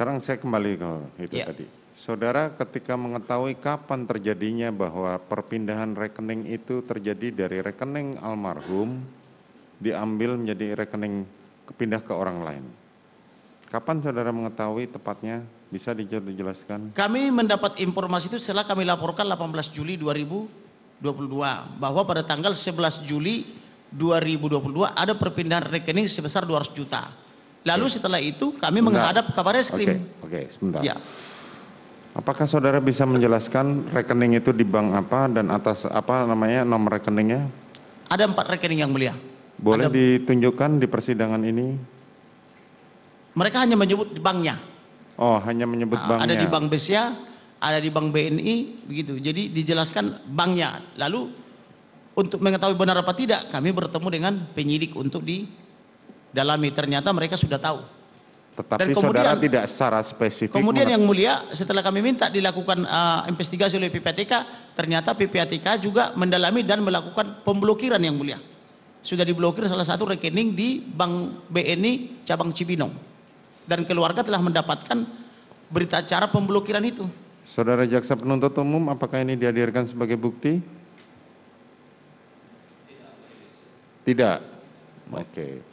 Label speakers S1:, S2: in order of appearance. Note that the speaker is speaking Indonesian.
S1: Sekarang saya kembali ke itu
S2: Ya.
S1: tadi. Saudara ketika mengetahui kapan terjadinya bahwa perpindahan rekening itu terjadi dari rekening almarhum diambil menjadi rekening kepindah ke orang lain. Kapan saudara mengetahui tepatnya? Bisa dije- dijelaskan?
S2: Kami mendapat informasi itu setelah kami laporkan 18 Juli 2022 bahwa pada tanggal 11 Juli 2022 ada perpindahan rekening sebesar 200 juta. Lalu setelah itu kami menghadap kabar
S1: Oke,
S2: reskrim.
S1: oke, sebentar.
S2: Ya.
S1: Apakah saudara bisa menjelaskan rekening itu di bank apa dan atas apa namanya nomor rekeningnya?
S2: Ada empat rekening yang mulia.
S1: Boleh
S2: Ada-
S1: ditunjukkan di persidangan ini?
S2: Mereka hanya menyebut di banknya.
S1: Oh, hanya menyebut
S2: Ah,
S1: banknya.
S2: Ada di Bank Besia, ada di Bank BNI, begitu. Jadi dijelaskan banknya. Lalu untuk mengetahui benar apa tidak, kami bertemu dengan penyidik untuk didalami. Ternyata mereka sudah tahu.
S1: Tetapi
S2: Dan kemudian-
S1: saudara tidak secara spesifik
S2: Kemudian yang mulia, setelah kami minta dilakukan ah, investigasi oleh PPATK, ternyata PPATK juga mendalami dan melakukan pemblokiran yang mulia. Sudah diblokir salah satu rekening di Bank BNI cabang Cibinong. Dan keluarga telah mendapatkan berita acara pemblokiran itu.
S1: Saudara jaksa penuntut umum, apakah ini dihadirkan sebagai bukti? Tidak. Oke.